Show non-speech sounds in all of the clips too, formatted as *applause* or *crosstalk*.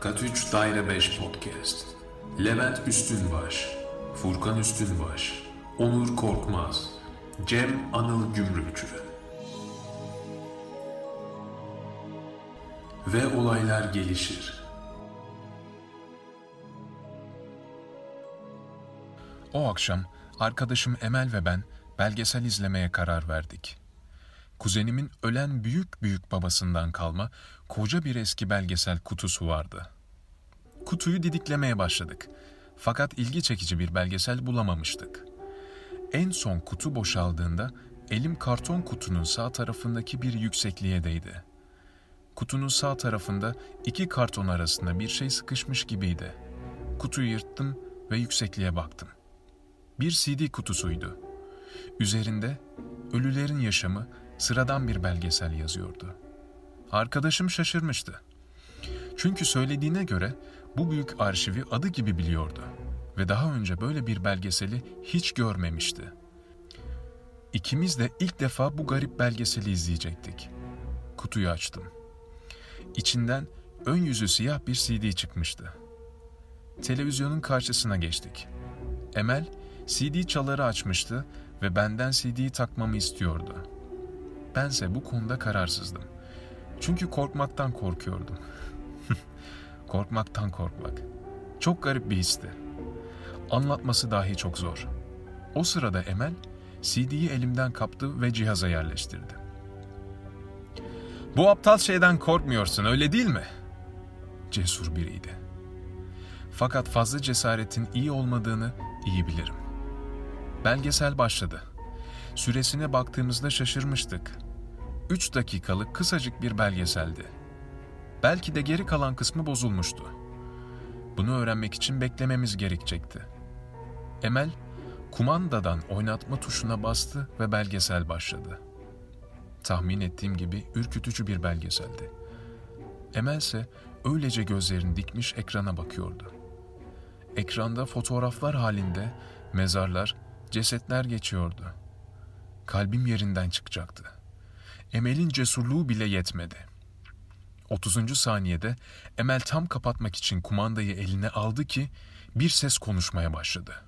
Kat 3 Daire 5 Podcast Levent Üstünbaş Furkan Üstünbaş Onur Korkmaz Cem Anıl Gümrükçü Ve olaylar gelişir. O akşam arkadaşım Emel ve ben belgesel izlemeye karar verdik. Kuzenimin ölen büyük büyük babasından kalma koca bir eski belgesel kutusu vardı. Kutuyu didiklemeye başladık. Fakat ilgi çekici bir belgesel bulamamıştık. En son kutu boşaldığında elim karton kutunun sağ tarafındaki bir yüksekliğe değdi. Kutunun sağ tarafında iki karton arasında bir şey sıkışmış gibiydi. Kutuyu yırttım ve yüksekliğe baktım. Bir CD kutusuydu. Üzerinde Ölülerin Yaşamı sıradan bir belgesel yazıyordu. Arkadaşım şaşırmıştı. Çünkü söylediğine göre bu büyük arşivi adı gibi biliyordu ve daha önce böyle bir belgeseli hiç görmemişti. İkimiz de ilk defa bu garip belgeseli izleyecektik. Kutuyu açtım. İçinden ön yüzü siyah bir CD çıkmıştı. Televizyonun karşısına geçtik. Emel CD çaları açmıştı ve benden CD'yi takmamı istiyordu. Bense bu konuda kararsızdım. Çünkü korkmaktan korkuyordum. *laughs* korkmaktan korkmak. Çok garip bir histi. Anlatması dahi çok zor. O sırada Emel CD'yi elimden kaptı ve cihaza yerleştirdi. Bu aptal şeyden korkmuyorsun öyle değil mi? Cesur biriydi. Fakat fazla cesaretin iyi olmadığını iyi bilirim. Belgesel başladı. Süresine baktığımızda şaşırmıştık. Üç dakikalık kısacık bir belgeseldi. Belki de geri kalan kısmı bozulmuştu. Bunu öğrenmek için beklememiz gerekecekti. Emel, kumandadan oynatma tuşuna bastı ve belgesel başladı. Tahmin ettiğim gibi ürkütücü bir belgeseldi. Emel ise öylece gözlerini dikmiş ekrana bakıyordu. Ekranda fotoğraflar halinde mezarlar, cesetler geçiyordu. Kalbim yerinden çıkacaktı. Emel'in cesurluğu bile yetmedi. 30. saniyede Emel tam kapatmak için kumandayı eline aldı ki bir ses konuşmaya başladı.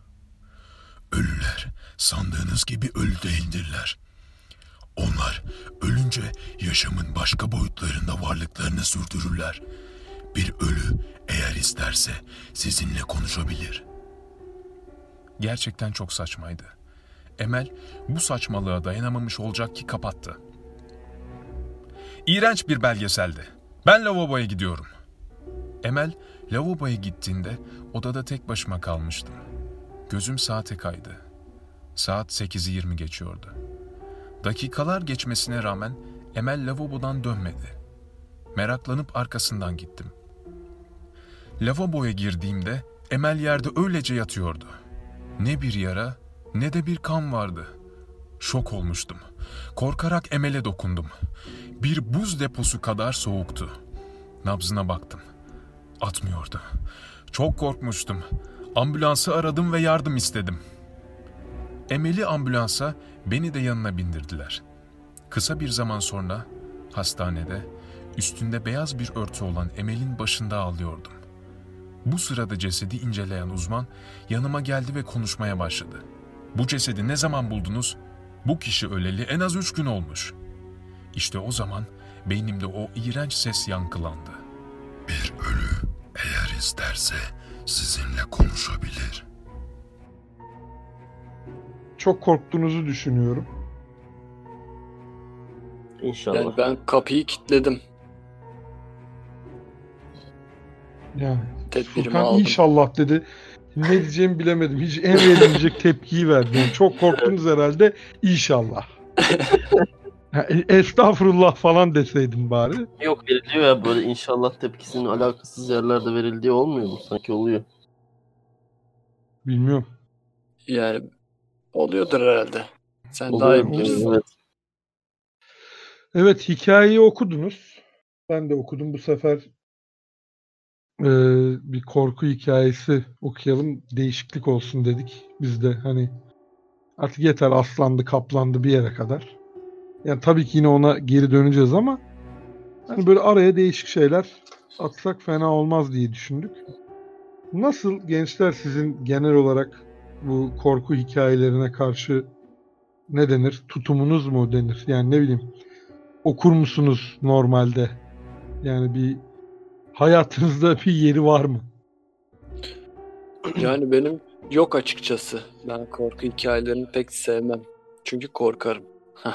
Ölüler sandığınız gibi ölü değildirler. Onlar ölünce yaşamın başka boyutlarında varlıklarını sürdürürler. Bir ölü eğer isterse sizinle konuşabilir. Gerçekten çok saçmaydı. Emel bu saçmalığa dayanamamış olacak ki kapattı. İğrenç bir belgeseldi. Ben lavaboya gidiyorum. Emel lavaboya gittiğinde odada tek başıma kalmıştım. Gözüm saate kaydı. Saat 8'i 20 geçiyordu. Dakikalar geçmesine rağmen Emel lavabodan dönmedi. Meraklanıp arkasından gittim. Lavaboya girdiğimde Emel yerde öylece yatıyordu. Ne bir yara ne de bir kan vardı. Şok olmuştum. Korkarak Emel'e dokundum. Bir buz deposu kadar soğuktu. Nabzına baktım. Atmıyordu. Çok korkmuştum. Ambulansı aradım ve yardım istedim. Emel'i ambulansa beni de yanına bindirdiler. Kısa bir zaman sonra hastanede üstünde beyaz bir örtü olan Emel'in başında ağlıyordum. Bu sırada cesedi inceleyen uzman yanıma geldi ve konuşmaya başladı. Bu cesedi ne zaman buldunuz? Bu kişi öleli en az üç gün olmuş. İşte o zaman beynimde o iğrenç ses yankılandı. Bir ölü eğer isterse sizinle konuşabilir. Çok korktuğunuzu düşünüyorum. İnşallah. Yani ben kapıyı kilitledim. Yani Tedbirimi Furkan aldım. inşallah dedi. Ne diyeceğimi bilemedim. Hiç en verilecek tepkiyi verdim. Yani çok korktunuz herhalde. İnşallah. E- Estağfurullah falan deseydim bari. Yok veriliyor ya böyle inşallah tepkisinin alakasız yerlerde verildiği olmuyor mu? Sanki oluyor. Bilmiyorum. Yani oluyordur herhalde. Sen daha iyi bilirsin. Evet. Evet hikayeyi okudunuz. Ben de okudum bu sefer. E, bir korku hikayesi okuyalım. Değişiklik olsun dedik. Biz de hani artık yeter aslandı kaplandı bir yere kadar. Yani tabii ki yine ona geri döneceğiz ama Hani böyle araya değişik şeyler atsak fena olmaz diye düşündük. Nasıl gençler sizin genel olarak bu korku hikayelerine karşı ne denir? Tutumunuz mu denir? Yani ne bileyim okur musunuz normalde? Yani bir hayatınızda bir yeri var mı? Yani benim yok açıkçası. Ben korku hikayelerini pek sevmem. Çünkü korkarım. *laughs*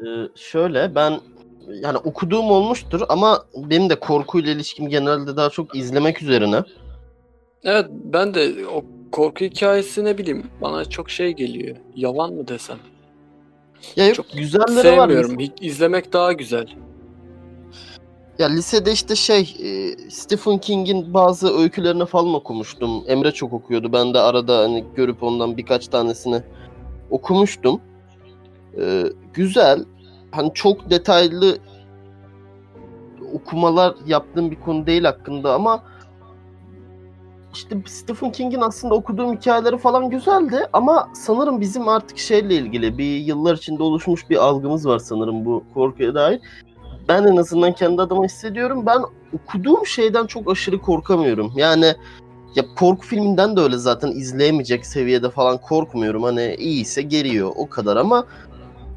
Ee, şöyle ben yani okuduğum olmuştur ama benim de korkuyla ilişkim genelde daha çok izlemek üzerine. evet ben de o korku hikayesi ne bileyim bana çok şey geliyor. Yalan mı desem? Ya yok, Çok güzelleri var. Sevmiyorum. Hiç izlemek daha güzel. Ya lisede işte şey e, Stephen King'in bazı öykülerini falan okumuştum. Emre çok okuyordu. Ben de arada hani görüp ondan birkaç tanesini okumuştum. Ee, güzel. Hani çok detaylı okumalar yaptığım bir konu değil hakkında ama işte Stephen King'in aslında okuduğum hikayeleri falan güzeldi ama sanırım bizim artık şeyle ilgili bir yıllar içinde oluşmuş bir algımız var sanırım bu korkuya dair ben en azından kendi adıma hissediyorum. Ben okuduğum şeyden çok aşırı korkamıyorum. Yani ya korku filminden de öyle zaten izleyemeyecek seviyede falan korkmuyorum. Hani iyiyse geliyor o kadar ama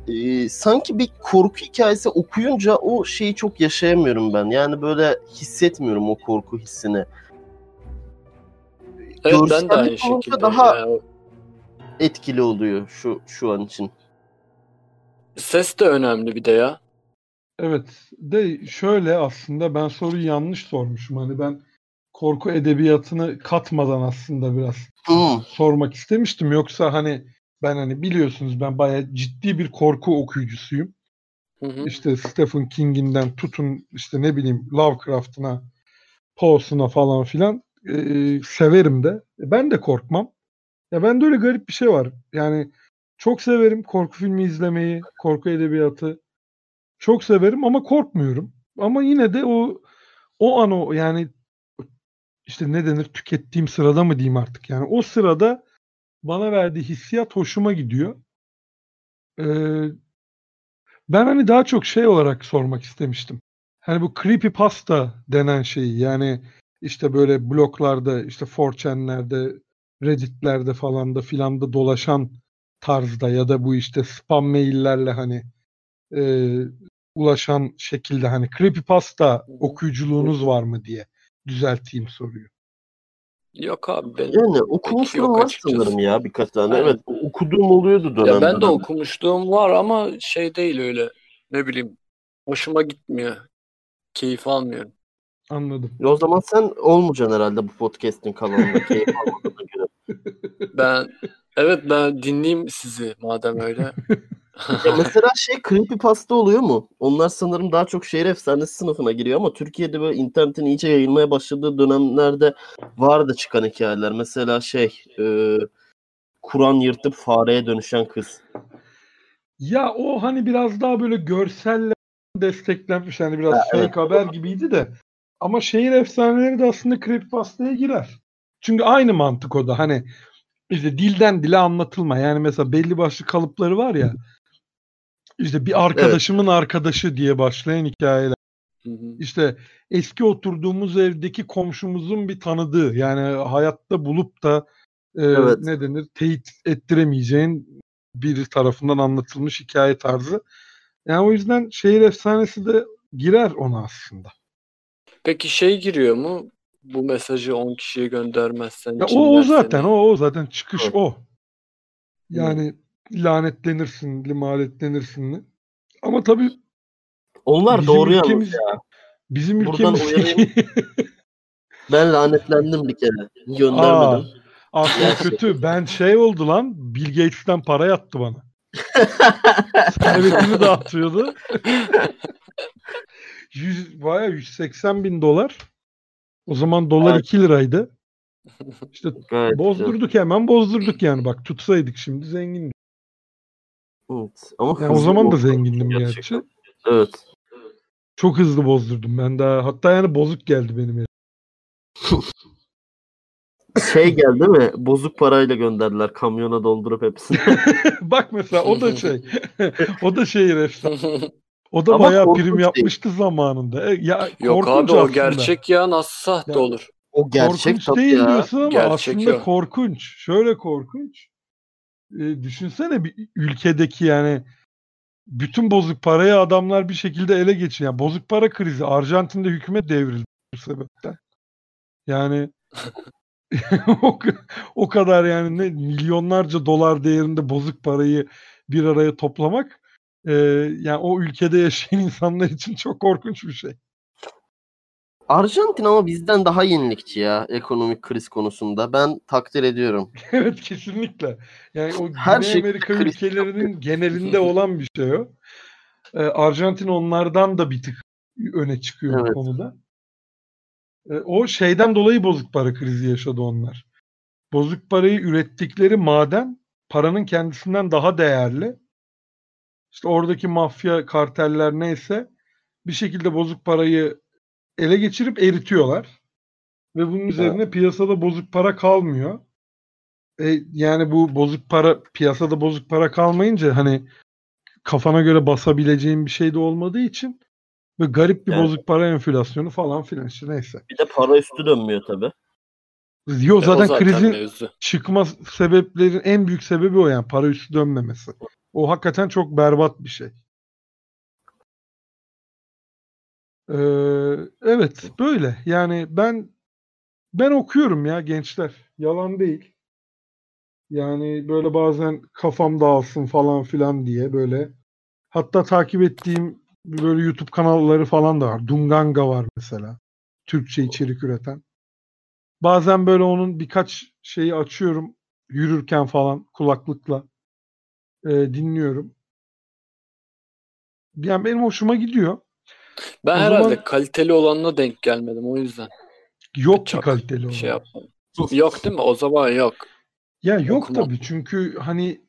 e, sanki bir korku hikayesi okuyunca o şeyi çok yaşayamıyorum ben. Yani böyle hissetmiyorum o korku hissini. Evet ben de Görsellik aynı şekilde. daha- Yani Etkili oluyor şu şu an için. ses de önemli bir de ya. Evet. De şöyle aslında ben soruyu yanlış sormuşum. Hani ben korku edebiyatını katmadan aslında biraz Hmm. sormak istemiştim. Yoksa hani ben hani biliyorsunuz ben bayağı ciddi bir korku okuyucusuyum. Hı hı. İşte Stephen King'inden tutun işte ne bileyim Lovecraft'ına, Poe'suna falan filan Ee, severim de. E, Ben de korkmam. Ya bende öyle garip bir şey var. Yani çok severim korku filmi izlemeyi, korku edebiyatı. Çok severim ama korkmuyorum. Ama yine de o o an o yani işte ne denir tükettiğim sırada mı diyeyim artık yani o sırada bana verdiği hissiyat hoşuma gidiyor. Ee, ben hani daha çok şey olarak sormak istemiştim. Hani bu creepypasta denen şeyi yani işte böyle bloglarda işte 4chan'lerde Reddit'lerde falan da filan da dolaşan tarzda ya da bu işte spam maillerle hani e, ulaşan şekilde hani creepypasta okuyuculuğunuz var mı diye düzelteyim soruyu. Yok abi benim. Yani okumuşluğum var açıkçası. sanırım ya birkaç tane. Aynen. Evet okuduğum oluyordu dönem Ya ben de dönem. okumuşluğum var ama şey değil öyle. Ne bileyim. Hoşuma gitmiyor. Keyif almıyorum. Anladım. O zaman sen olmayacaksın herhalde bu podcast'in kanalında *laughs* keyif almadığına göre. Ben evet ben dinleyeyim sizi madem öyle. *laughs* Ya *laughs* mesela şey creepypasta oluyor mu? Onlar sanırım daha çok şehir efsanesi sınıfına giriyor ama Türkiye'de böyle internetin iyice yayılmaya başladığı dönemlerde vardı çıkan hikayeler. Mesela şey e, Kur'an yırtıp fareye dönüşen kız. Ya o hani biraz daha böyle görselle desteklenmiş hani biraz Ha, fake evet. haber gibiydi de. Ama şehir efsaneleri de aslında creepypasta'ya girer. Çünkü aynı mantık o da hani işte dilden dile anlatılma. Yani mesela belli başlı kalıpları var ya. İşte bir arkadaşımın arkadaşı diye başlayan hikayeler. Hı hı. İşte eski oturduğumuz evdeki komşumuzun bir tanıdığı yani hayatta bulup da e, Evet. ne denir teyit ettiremeyeceğin biri tarafından anlatılmış hikaye tarzı. Yani o yüzden şehir efsanesi de girer ona aslında. Peki şey giriyor mu? Bu mesajı 10 kişiye göndermezsen Ya o, o zaten o, o zaten çıkış Evet. o. Yani lanetlenirsin, limanetlenirsin. Ama tabii Onlar doğru ülkemiz ya. bizim Buradan ülkemizdeki *laughs* Ben lanetlendim bir kere. Aa, Göndermedim. aslında Gerçekten. kötü. Ben şey oldu lan. Bill Gates'ten para yattı bana. *laughs* Servetini dağıtıyordu. 100, bayağı 180 bin dolar. O zaman dolar Evet. 2 liraydı. İşte güzel. bozdurduk hemen bozdurduk yani. Bak tutsaydık şimdi zengindik. Evet. Ama Yani o zaman da zengindim gerçekten. gerçi. Evet. Çok hızlı bozdurdum ben daha. Hatta yani bozuk geldi benim. *laughs* Şey geldi mi? Bozuk parayla gönderdiler kamyona doldurup hepsini. *laughs* Bak mesela o da şey. *laughs* o da şehir efsane. O da Ama bayağı prim değil. yapmıştı zamanında. E, ya Yok korkunç abi o aslında. gerçek ya nasıl sahte Ya- olur? O gerçek korkunç değil ya. diyorsun ama Gerçek aslında o. korkunç. Şöyle korkunç. E, düşünsene bir ülkedeki yani bütün bozuk parayı adamlar bir şekilde ele geçiriyor. Yani bozuk para krizi. Arjantin'de hükümet devrildi bu sebepten. Yani *laughs* o, o kadar yani ne milyonlarca dolar değerinde bozuk parayı bir araya toplamak e, yani o ülkede yaşayan insanlar için çok korkunç bir şey. Arjantin ama bizden daha yenilikçi ya ekonomik kriz konusunda. Ben takdir ediyorum. *laughs* Evet kesinlikle. Yani o Her Güney şey Amerika kriz ülkelerinin genelinde *laughs* olan bir şey o. Ee, Arjantin onlardan da bir tık öne çıkıyor bu Evet. konuda. Ee, o şeyden dolayı bozuk para krizi yaşadı onlar. Bozuk parayı ürettikleri maden paranın kendisinden daha değerli. İşte oradaki mafya karteller neyse bir şekilde bozuk parayı ele geçirip eritiyorlar. Ve bunun üzerine piyasada bozuk para kalmıyor. E, yani bu bozuk para piyasada bozuk para kalmayınca hani kafana göre basabileceğin bir şey de olmadığı için ve garip bir Evet. bozuk para enflasyonu falan filan işte neyse. Bir de para üstü dönmüyor tabii. Yo E, zaten, zaten krizin mevzu. çıkma sebeplerin en büyük sebebi o yani para üstü dönmemesi. O hakikaten çok berbat bir şey. Ee, evet böyle yani ben ben okuyorum ya gençler yalan değil. Yani böyle bazen kafam dağılsın falan filan diye böyle. Hatta takip ettiğim böyle YouTube kanalları falan da var. Dunganga var mesela. Türkçe içerik üreten. Bazen böyle onun birkaç şeyi açıyorum yürürken falan kulaklıkla e, dinliyorum. Yani benim hoşuma gidiyor. Ben O herhalde zaman- kaliteli olanına denk gelmedim o yüzden Yok ki kaliteli bir olan. şey yapmadım. Yok değil mi? O zaman yok. Ya yok Okumam. tabii çünkü hani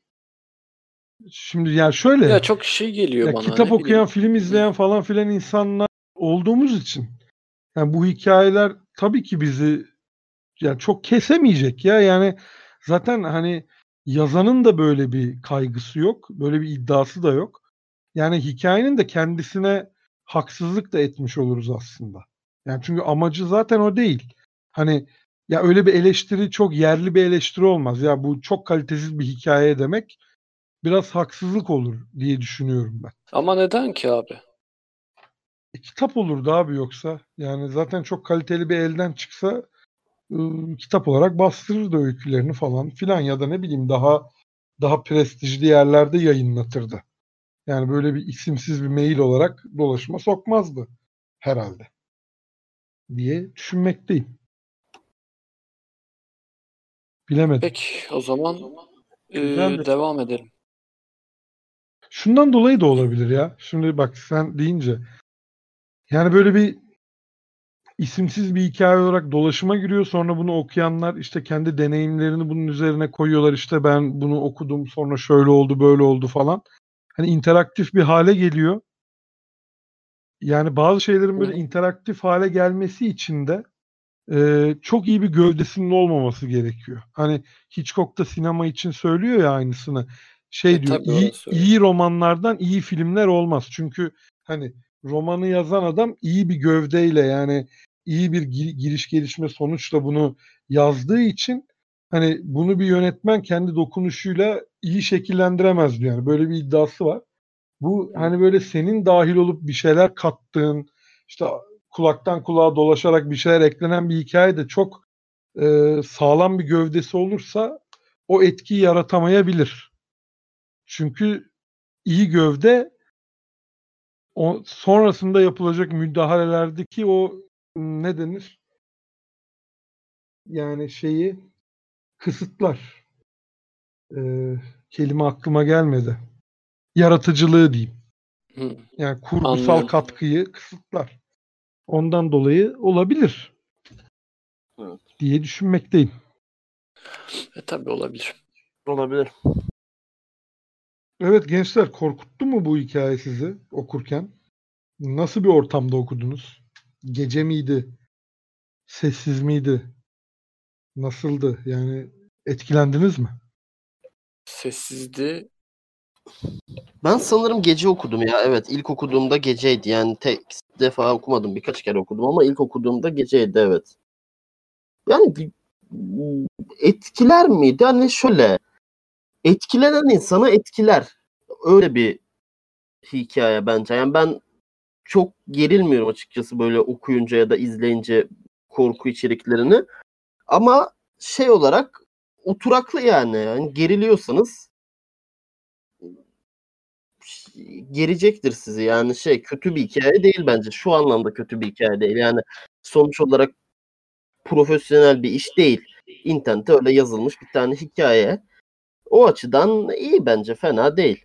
şimdi yani şöyle Ya çok şey geliyor ya bana. kitap okuyan, bileyim. film izleyen falan filan insanlar olduğumuz için yani bu hikayeler tabii ki bizi yani çok kesemeyecek ya yani zaten hani yazanın da böyle bir kaygısı yok, böyle bir iddiası da yok. Yani hikayenin de kendisine haksızlık da etmiş oluruz aslında. Yani çünkü amacı zaten o değil. Hani ya öyle bir eleştiri çok yerli bir eleştiri olmaz. Ya bu çok kalitesiz bir hikaye demek biraz haksızlık olur diye düşünüyorum ben. Ama neden ki abi? E, kitap olurdu abi yoksa. Yani zaten çok kaliteli bir elden çıksa ıı, kitap olarak bastırırdı öykülerini falan filan ya da ne bileyim daha daha prestijli yerlerde yayınlatırdı. Yani böyle bir isimsiz bir mail olarak dolaşıma sokmazdı herhalde diye düşünmekteyim. Bilemedim. Peki o zaman e, devam edelim. Şundan dolayı da olabilir ya. Şimdi bak sen deyince. Yani böyle bir isimsiz bir hikaye olarak dolaşıma giriyor. Sonra bunu okuyanlar işte kendi deneyimlerini bunun üzerine koyuyorlar. İşte ben bunu okudum sonra şöyle oldu böyle oldu falan. Hani interaktif bir hale geliyor. Yani bazı şeylerin böyle interaktif hale gelmesi için de e, çok iyi bir gövdesinin olmaması gerekiyor. Hani Hitchcock da sinema için söylüyor ya aynısını. Şey E, diyor iyi, iyi romanlardan iyi filmler olmaz. Çünkü hani romanı yazan adam iyi bir gövdeyle yani iyi bir gi- giriş gelişme sonuçla bunu yazdığı için hani bunu bir yönetmen kendi dokunuşuyla iyi şekillendiremez diyor. Yani böyle bir iddiası var. Bu hani böyle senin dahil olup bir şeyler kattığın işte kulaktan kulağa dolaşarak bir şeyler eklenen bir hikaye de çok e, sağlam bir gövdesi olursa o etkiyi yaratamayabilir. Çünkü iyi gövde o sonrasında yapılacak müdahalelerdeki o ne denir? Yani şeyi kısıtlar. Ee, kelime aklıma gelmedi. Yaratıcılığı diyeyim. Hı. Yani kurgusal Anlıyorum. katkıyı kısıtlar. Ondan dolayı olabilir Evet. diye düşünmekteyim. E, tabii olabilir. Olabilir. Evet gençler korkuttu mu bu hikaye sizi okurken? Nasıl bir ortamda okudunuz? Gece miydi? Sessiz miydi? Nasıldı? Yani etkilendiniz mi? Sessizdi. Ben sanırım gece okudum ya. Evet ilk okuduğumda geceydi. Yani tek defa okumadım. Birkaç kere okudum ama ilk okuduğumda geceydi evet. Yani etkiler miydi? Hani şöyle etkilenen insanı etkiler. Öyle bir hikaye bence. Yani ben çok gerilmiyorum açıkçası böyle okuyunca ya da izleyince korku içeriklerini. Ama şey olarak oturaklı yani. yani geriliyorsanız gerecektir sizi. Yani şey kötü bir hikaye değil bence. Şu anlamda kötü bir hikaye değil. Yani sonuç olarak profesyonel bir iş değil. İnternette öyle yazılmış bir tane hikaye. O açıdan iyi bence. Fena değil.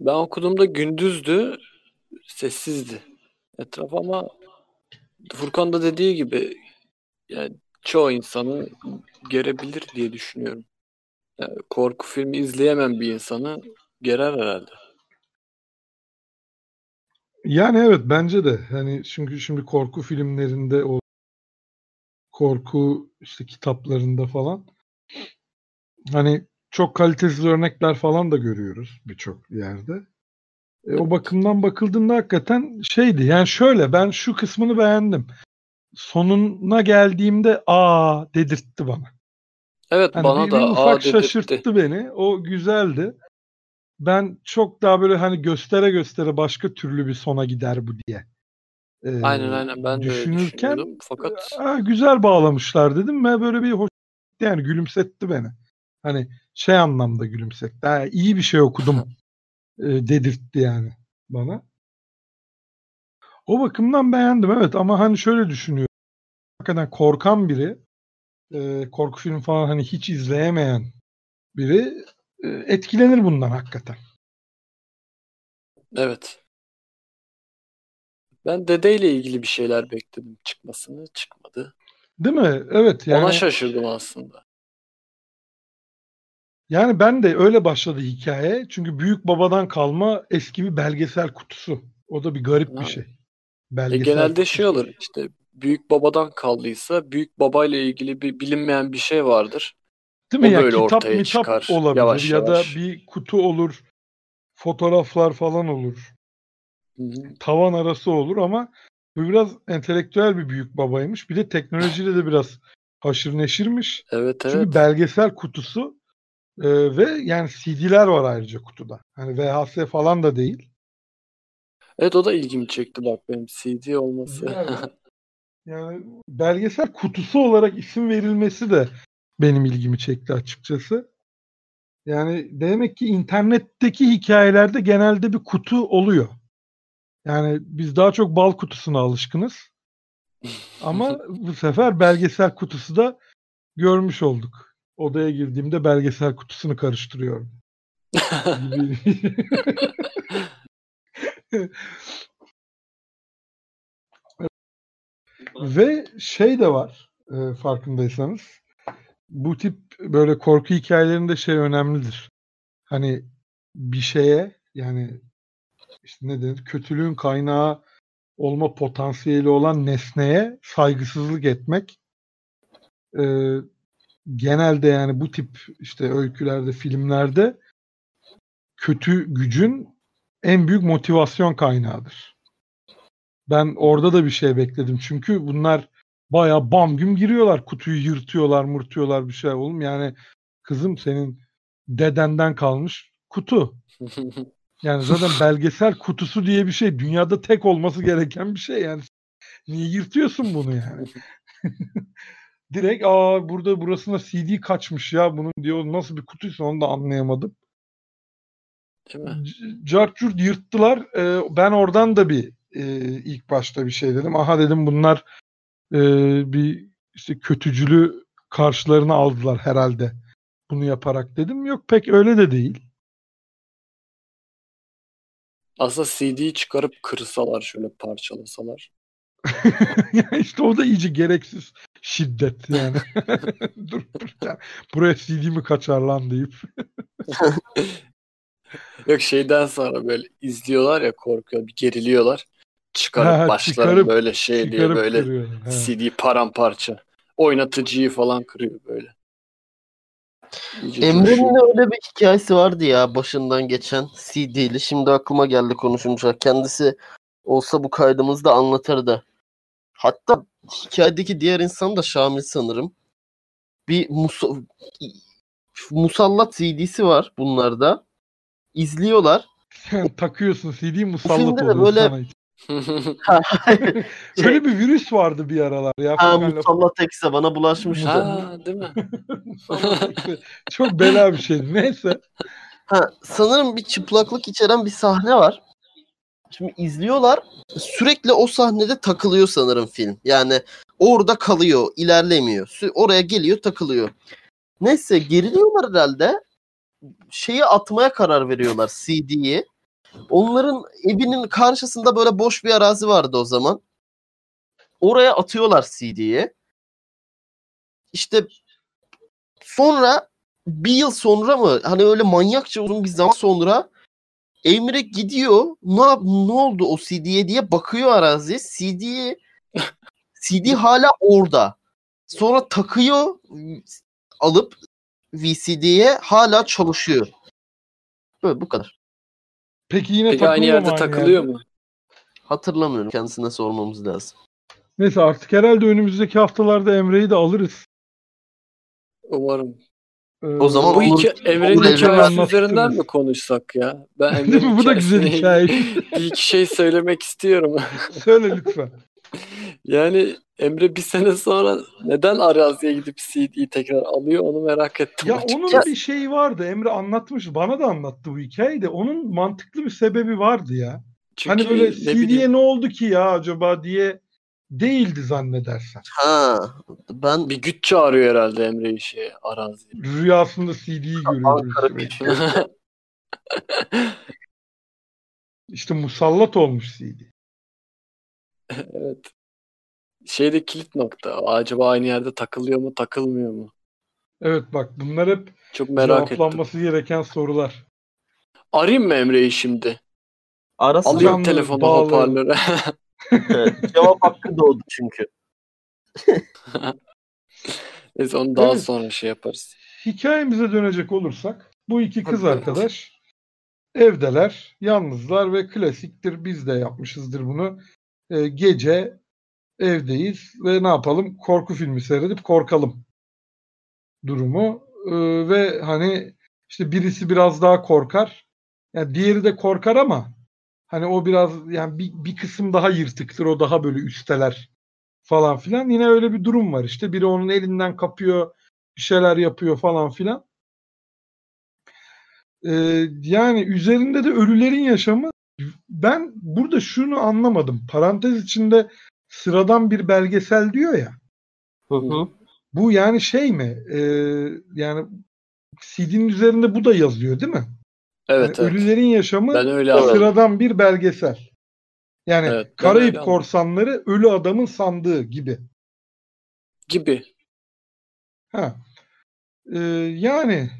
Ben okuduğumda gündüzdü, sessizdi etraf ama Furkan da dediği gibi yani çoğu insanı gerebilir diye düşünüyorum. Yani korku filmi izleyemem bir insanı gerer herhalde. Yani evet bence de. Hani çünkü şimdi korku filmlerinde o korku işte kitaplarında falan hani çok kalitesiz örnekler falan da görüyoruz birçok yerde. E, o bakımdan bakıldığında hakikaten şeydi. Yani şöyle ben şu kısmını beğendim. Sonuna geldiğimde aa dedirtti bana. Evet Hani bana bir, da bir aa ufak dedirtti. şaşırttı beni. O güzeldi. Ben çok daha böyle hani göstere göstere başka türlü bir sona gider bu diye. e, Aynen aynen ben de düşünürken düşünüyordum. Fakat Aa, güzel bağlamışlar dedim ve böyle bir hoş yani gülümsetti beni. Hani şey anlamda gülümsetti. Ha, iyi bir şey okudum *laughs* dedirtti yani bana. O bakımdan beğendim evet ama hani şöyle düşünüyorum. Hakikaten korkan biri e, korku film falan hani hiç izleyemeyen biri e, etkilenir bundan hakikaten. evet. Ben dedeyle ilgili bir şeyler bekledim çıkmasını. Çıkmadı. Değil mi? Evet yani Ona şaşırdım aslında. yani ben de öyle başladı hikaye. Çünkü büyük babadan kalma eski bir belgesel kutusu. O da bir garip bir Ha. Şey. E, Belgesel genelde şey olur işte büyük babadan kaldıysa büyük babayla ilgili bir bilinmeyen bir şey vardır. Değil mi? O Ya böyle kitap ortaya mitap çıkar olabilir yavaş ya da yavaş. bir kutu olur. Fotoğraflar falan olur. Hı hı. Tavan arası olur ama bu biraz entelektüel bir büyük babaymış. Bir de teknolojiyle de biraz haşır neşirmiş. Evet Çünkü evet. belgesel kutusu e, ve yani CD'ler var ayrıca kutuda. Hani VHS falan da değil. Evet o da ilgimi çekti bak benim CD olması. Yani, *laughs* yani belgesel kutusu olarak isim verilmesi de benim ilgimi çekti açıkçası. Yani demek ki internetteki hikayelerde genelde bir kutu oluyor. Yani biz daha çok bal kutusuna alışkınız. Ama bu sefer belgesel kutusu da görmüş olduk. Odaya girdiğimde belgesel kutusunu karıştırıyorum. *laughs* Ve şey de var e, farkındaysanız. Bu tip böyle korku hikayelerinde şey önemlidir. Hani bir şeye yani işte ne denir kötülüğün kaynağı olma potansiyeli olan nesneye saygısızlık etmek e, genelde yani bu tip işte öykülerde, filmlerde kötü gücün en büyük motivasyon kaynağıdır. Ben orada da bir şey bekledim. Çünkü bunlar bayağı bam güm giriyorlar. Kutuyu yırtıyorlar, mırtıyorlar bir şey. Oğlum yani kızım senin dedenden kalmış kutu. *laughs* Yani zaten belgesel kutusu diye bir şey dünyada tek olması gereken bir şey yani. Niye yırtıyorsun bunu yani? *laughs* Direkt aa burada burasına CD kaçmış ya bunun diyor nasıl bir kutuysa onu da anlayamadım. Değil mi? Cart yırttılar. Ee, ben oradan da bir e, ilk başta bir şey dedim. Aha dedim bunlar e, bir işte kötücülü karşılarına aldılar herhalde. Bunu yaparak dedim. Yok pek öyle de değil. Aslında CD'yi çıkarıp kırsalar şöyle parçalasalar. *laughs* yani işte o da iyice gereksiz şiddet yani. *laughs* *laughs* dur dur. yani buraya CD mi kaçar lan deyip. Yok şeyden sonra böyle izliyorlar ya korkuyor, bir geriliyorlar. Çıkarıp Ha, çıkarıp- böyle şey diye böyle kırıyorlar. He. CD paramparça. Oynatıcıyı falan kırıyor böyle. Emre'nin öyle bir hikayesi vardı ya başından geçen CD'li. Şimdi aklıma geldi konuşunca. Kendisi olsa bu kaydımızda anlatırdı. Hatta hikayedeki diğer insan da Şamil sanırım. Bir musa musallat CD'si var bunlarda. İzliyorlar. Sen takıyorsun CD musallat filmde de oluyor böyle- sana. Şey- *laughs* *laughs* Öyle bir virüs vardı bir aralar ya. ha, musallat ekse bana bulaşmıştı. ha değil mi? *laughs* Çok bela bir şeydi. Neyse. Ha, sanırım bir çıplaklık içeren bir sahne var. Şimdi izliyorlar. Sürekli o sahnede takılıyor sanırım film. Yani orada kalıyor, ilerlemiyor. Oraya geliyor, takılıyor. Neyse geriliyorlar herhalde. Şeyi atmaya karar veriyorlar CD'yi. Onların evinin karşısında böyle boş bir arazi vardı o zaman. Oraya atıyorlar CD'yi. İşte sonra bir yıl sonra mı hani öyle manyakça uzun bir zaman sonra Emre gidiyor ne yap ne oldu o CD'ye diye bakıyor arazi CD'yi CD hala orada sonra takıyor alıp VCD'ye hala çalışıyor böyle bu kadar Peki yine Peki aynı takılıyor mu yerde takılıyor yerde? mu? hatırlamıyorum kendisine sormamız lazım Neyse artık herhalde önümüzdeki haftalarda Emre'yi de alırız. Umarım. Ee, O zaman Bu Olur- iki Emre'nin Emre hikayesi anlattınız. üzerinden mi konuşsak ya? Ben *laughs* Değil mi? Emre'nin Bu da güzel hikayesine hikaye. *laughs* bir iki şey söylemek istiyorum. Söyle lütfen. Yani Emre bir sene sonra neden araziye gidip CD'yi tekrar alıyor onu merak ettim Ya açıkçası. onun bir şeyi vardı. Emre anlatmış. Bana da anlattı bu hikayeyi de. Onun mantıklı bir sebebi vardı ya. Çünkü hani böyle ne CD'ye bileyim, ne oldu ki ya acaba diye değildi zannedersen. ha ben bir güç çağırıyor herhalde Emre'yi şeye araziye. Rüyasında CD'yi gücü. *laughs* İşte musallat olmuş CD. *laughs* evet. Şeyde kilit nokta. Acaba aynı yerde takılıyor mu takılmıyor mu? Evet bak bunlar hep Çok merak ettim. cevaplanması gereken sorular. Arayayım mı Emre'yi şimdi? arası Alayım Canlı telefonu bağlı. hoparlöre. *laughs* Evet, cevap hakkı doğdu çünkü *laughs* Neyse onu daha Evet. sonra şey yaparız. Hikayemize dönecek olursak bu iki kız Hadi. arkadaş evdeler, yalnızlar ve klasiktir biz de yapmışızdır bunu. Ee, gece evdeyiz ve ne yapalım? Korku filmi seyredip korkalım durumu. Ee, ve hani işte birisi biraz daha korkar. Yani diğeri de korkar ama hani o biraz yani bir, bir kısım daha yırtıktır. O daha böyle üsteler falan filan. Yine öyle bir durum var işte. Biri onun elinden kapıyor, bir şeyler yapıyor falan filan. Ee, yani üzerinde de ölülerin yaşamı ben burada şunu anlamadım. Parantez içinde sıradan bir belgesel diyor ya. Hı hı. Bu yani şey mi? Ee, yani CD'nin üzerinde bu da yazıyor değil mi? Evet Yani evet. Ölülerin yaşamı Ben öyle anladım. sıradan bir belgesel. Yani Evet, Karayip anladım. korsanları ölü adamın sandığı gibi. Gibi. Ha. Ee, yani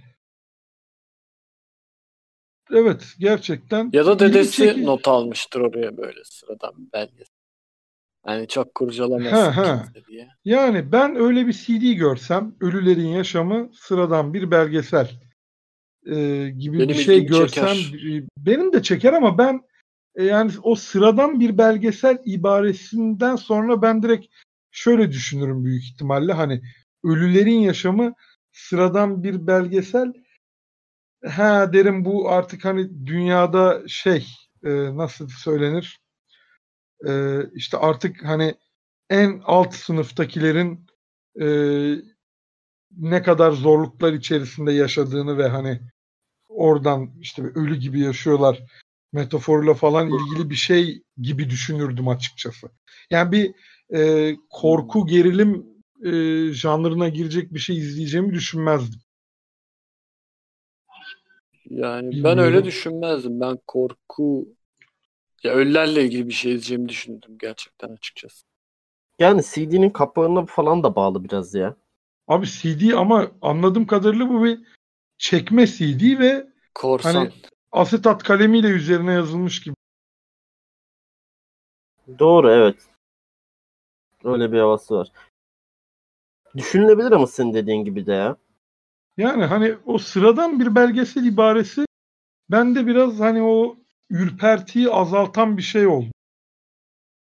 evet gerçekten Ya da dedesi çekici. not almıştır oraya böyle sıradan bir belgesi. Yani çok Ha, kurcalamazsın ha. kimse diye. Yani ben öyle bir CD görsem Ölülerin Yaşamı sıradan bir belgesel e, gibi Benim bir şey görsem çeker. benim de çeker ama ben e, yani o sıradan bir belgesel ibaresinden sonra ben direkt şöyle düşünürüm büyük ihtimalle hani Ölülerin Yaşamı sıradan bir belgesel ha derim bu artık hani dünyada şey e, nasıl söylenir e, işte artık hani en alt sınıftakilerin e, ne kadar zorluklar içerisinde yaşadığını ve hani oradan işte ölü gibi yaşıyorlar metaforuyla falan ilgili bir şey gibi düşünürdüm açıkçası. Yani bir e, korku gerilim e, janrına girecek bir şey izleyeceğimi düşünmezdim. Yani ben öyle düşünmezdim. Ben korku ya ölülerle ilgili bir şey izleyeceğimi düşündüm gerçekten açıkçası. Yani CD'nin kapağına falan da bağlı biraz ya. Abi CD ama anladığım kadarıyla bu bir çekme CD ve Korsan. Hani- asetat kalemiyle üzerine yazılmış gibi. Doğru evet. Öyle bir havası var. Düşünülebilir ama senin dediğin gibi de ya. Yani hani o sıradan bir belgesel ibaresi bende biraz hani o ürpertiyi azaltan bir şey oldu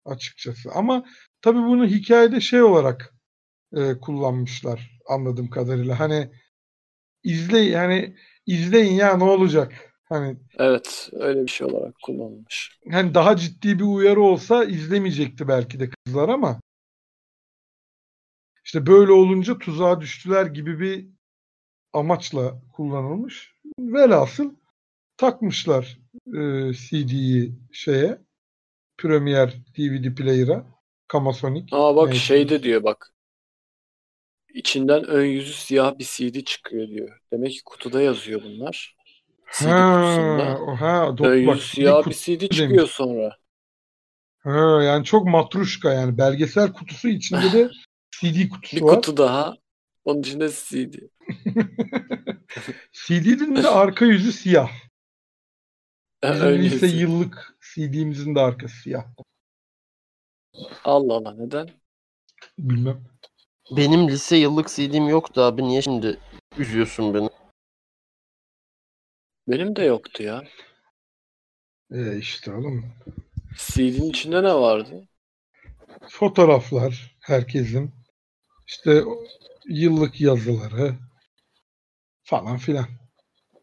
açıkçası. Ama tabii bunu hikayede şey olarak e, kullanmışlar anladığım kadarıyla. Hani izle yani izleyin ya ne olacak? Hani Evet öyle bir şey olarak kullanılmış. hani daha ciddi bir uyarı olsa izlemeyecekti belki de kızlar ama işte böyle olunca tuzağa düştüler gibi bir amaçla kullanılmış. Velhasıl takmışlar e, CD'yi şeye Premier DVD player'a Kamasonic. Ama bak neyse. şeyde diyor bak. İçinden ön yüzü siyah bir CD çıkıyor diyor. Demek ki kutuda yazıyor bunlar. CD kutusunda. Ha, o- ha, Ön do- bak, yüzü siyah bir bir CD demiş. çıkıyor sonra. ha, yani çok matruşka yani belgesel kutusu içinde de CD kutusu Bir var. kutu daha. Onun içinde CD. *laughs* CD'nin de arka yüzü siyah. Bizim Ön lise yıllık CD'mizin de arkası siyah. Allah Allah neden? Bilmem. Benim lise yıllık CD'm yoktu abi. Niye şimdi üzüyorsun beni? Benim de yoktu ya. E işte oğlum. CD'nin içinde ne vardı? Fotoğraflar herkesin. İşte yıllık yazıları falan filan.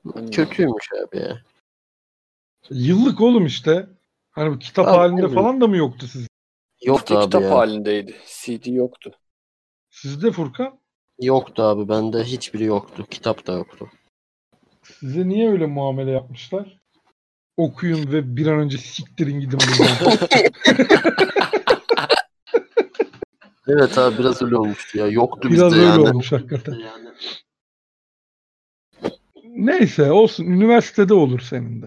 Hmm. Kötüymüş abi ya. Yıllık oğlum işte. Hani bu kitap Abi, halinde falan da mı yoktu sizde? Yoktu Kutu abi kitap ya. halindeydi. CD yoktu. Sizde Furkan? Yoktu abi. Bende hiçbiri yoktu. Kitap da yoktu. Size niye öyle muamele yapmışlar? Okuyun ve bir an önce siktirin gidin buradan. *laughs* Evet abi biraz öyle olmuştu ya. Yoktu Biraz bizde öyle yani. olmuş hakikaten. Neyse olsun. Üniversitede olur senin de.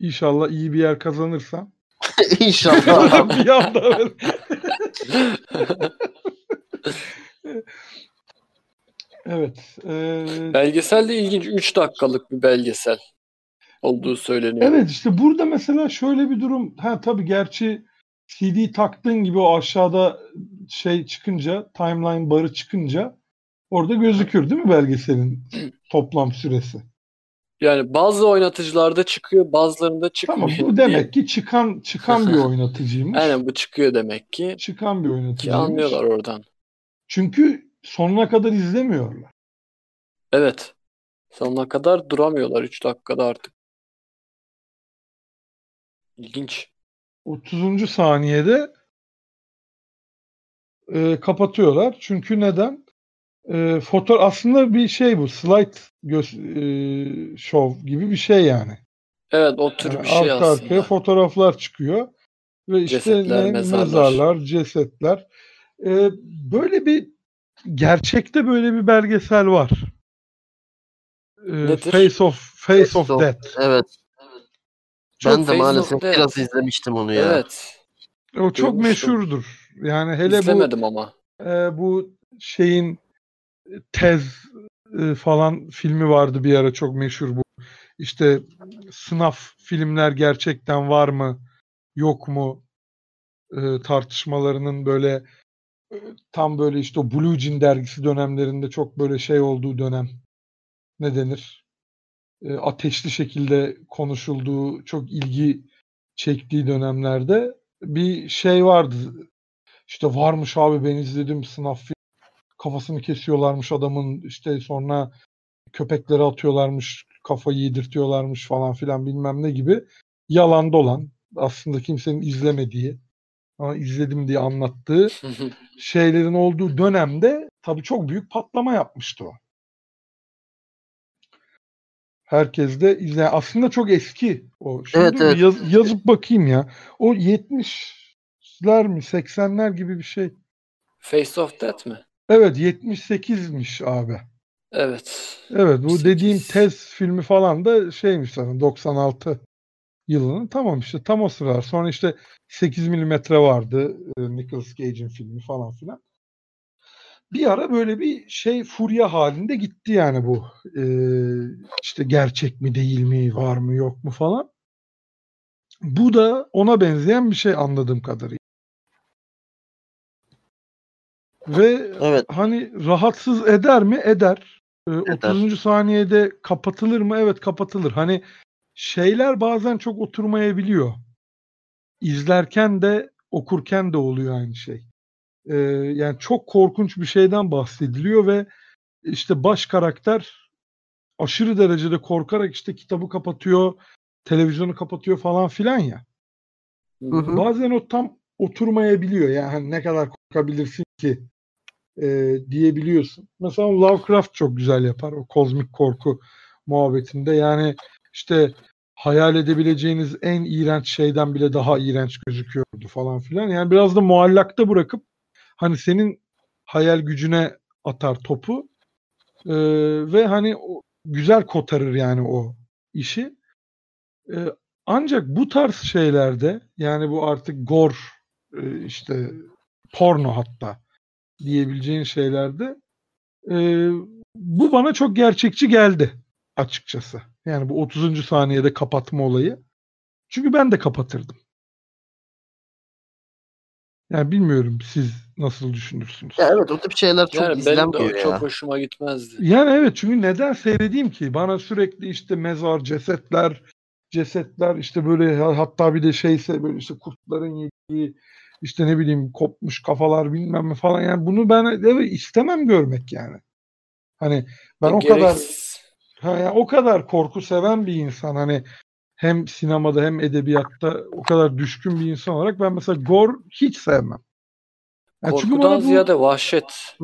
İnşallah iyi bir yer kazanırsan. *laughs* İnşallah *laughs* abi. bir anda evet. eee, Belgesel de ilginç. 3 dakikalık bir belgesel olduğu söyleniyor. evet işte burada mesela şöyle bir durum. Ha tabii gerçi CD taktığın gibi o aşağıda şey çıkınca timeline barı çıkınca orada gözükür değil mi belgeselin *clears throat* toplam süresi? Yani bazı oynatıcılarda çıkıyor, bazılarında Tamam çıkmıyor. bu diye. demek ki çıkan çıkan bir *laughs* oynatıcıymış. Aynen bu çıkıyor demek ki. Çıkan bir Ki oynatıcıymış. anlıyorlar oradan. Çünkü sonuna kadar izlemiyorlar. Evet. Sonuna kadar duramıyorlar 3 dakikada artık. İlginç. 30. saniyede e, kapatıyorlar. Çünkü neden? E, foto aslında bir şey bu. Slide göz, e, show gibi bir şey yani. Evet o tür Yani bir şey arka aslında. arkaya fotoğraflar çıkıyor. Ve işte Cesetler, ne, mezarlar. mezarlar, cesetler. E, böyle bir gerçekte böyle bir belgesel var. E, Nedir? Face of Face, Face of of- Death. Evet. Çok ben de Face maalesef biraz izlemiştim onu ya. Evet. O çok Duymuştum. meşhurdur. Yani hele bu İzlemedim ama. e, bu şeyin e, tez e, falan filmi vardı bir ara çok meşhur bu. İşte sınav filmler gerçekten var mı yok mu e, tartışmalarının böyle e, tam böyle işte o Blue Jean dergisi dönemlerinde çok böyle şey olduğu dönem ne denir? E, ateşli şekilde konuşulduğu çok ilgi çektiği dönemlerde bir şey vardı. İşte varmış abi ben izledim sınav filmi kafasını kesiyorlarmış adamın işte sonra köpeklere atıyorlarmış kafayı yedirtiyorlarmış falan filan bilmem ne gibi yalan dolan aslında kimsenin izlemediği ama izledim diye anlattığı *laughs* şeylerin olduğu dönemde tabii çok büyük patlama yapmıştı o. Herkes de izle. Aslında çok eski o. Şimdi Evet, evet. yaz- yazıp bakayım ya. O 70'ler mi 80'ler gibi bir şey. Face of Death mi? Evet 78'miş abi. Evet. Evet bu 78. dediğim tez filmi falan da şeymiş sanırım 96 yılının. Tamam işte tam o sıralar. Sonra işte 8 milimetre vardı e, Nicolas Cage'in filmi falan filan. Bir ara böyle bir şey furya halinde gitti yani bu. E, işte gerçek mi değil mi var mı yok mu falan. Bu da ona benzeyen bir şey anladığım kadarıyla. Ve Evet. hani rahatsız eder mi? Eder. e, 30. saniyede kapatılır mı? Evet kapatılır. Hani şeyler bazen çok oturmayabiliyor. İzlerken de okurken de oluyor aynı şey. Ee, yani çok korkunç bir şeyden bahsediliyor ve işte baş karakter aşırı derecede korkarak işte kitabı kapatıyor, televizyonu kapatıyor falan filan ya. Hı hı. Bazen o tam oturmayabiliyor. Yani ne kadar korkabilirsin ki e, diyebiliyorsun. Mesela Lovecraft çok güzel yapar o kozmik korku muhabbetinde. Yani işte hayal edebileceğiniz en iğrenç şeyden bile daha iğrenç gözüküyordu falan filan. Yani biraz da muallakta bırakıp hani senin hayal gücüne atar topu Ee, ve hani o, güzel kotarır yani o işi. Ee, ancak bu tarz şeylerde yani bu artık gore e, işte porno hatta diyebileceğin şeylerde e, bu bana çok gerçekçi geldi açıkçası. Yani bu 30. saniyede kapatma olayı. Çünkü ben de kapatırdım. Yani bilmiyorum siz nasıl düşünürsünüz? Ya evet o tip şeyler çok Yani benim de o ya. çok hoşuma gitmezdi. Yani evet çünkü neden seyredeyim ki? Bana sürekli işte mezar, cesetler, cesetler işte böyle ha- hatta bir de şeyse böyle işte kurtların yediği işte ne bileyim kopmuş kafalar bilmem ne falan yani bunu ben evet istemem görmek yani. Hani ben o kadar Gereksiz. ha, yani o kadar korku seven bir insan hani hem sinemada hem edebiyatta o kadar düşkün bir insan olarak ben mesela gore hiç sevmem. Yani çünkü Korkudan bana bu- ziyade vahşet.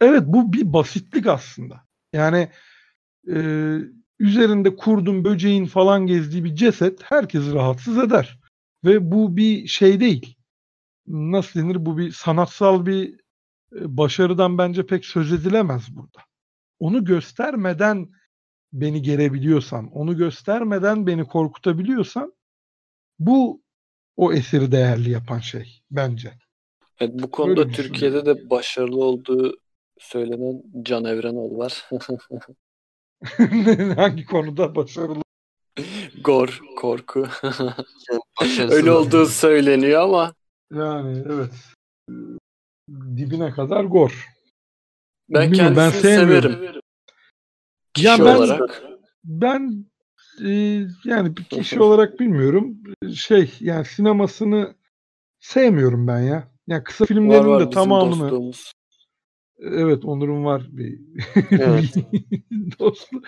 Evet bu bir basitlik aslında. Yani e, üzerinde kurdun, böceğin falan gezdiği bir ceset herkesi rahatsız eder. Ve bu bir şey değil. Nasıl denir? Bu bir sanatsal bir e, başarıdan bence pek söz edilemez burada. Onu göstermeden beni gerebiliyorsan, onu göstermeden beni korkutabiliyorsan bu o eseri değerli yapan şey bence. Evet, bu konuda Öyle Türkiye'de de başarılı olduğu söylenen Can Evrenoğlu var. *laughs* Hangi konuda başarılı? Gor, korku. Öyle oldu. olduğu söyleniyor ama Yani evet. Dibine kadar gor. ben Bilmiyorum, ben kendisini sevmiyorum. severim. Kişi Ya ben- olarak. Ben e, yani bir kişi olarak bilmiyorum. Şey yani sinemasını sevmiyorum ben ya. Yani kısa Var filmlerin var de bizim tamamını dostluğumuz. evet Onur'un var bir, *laughs* Evet. dostu.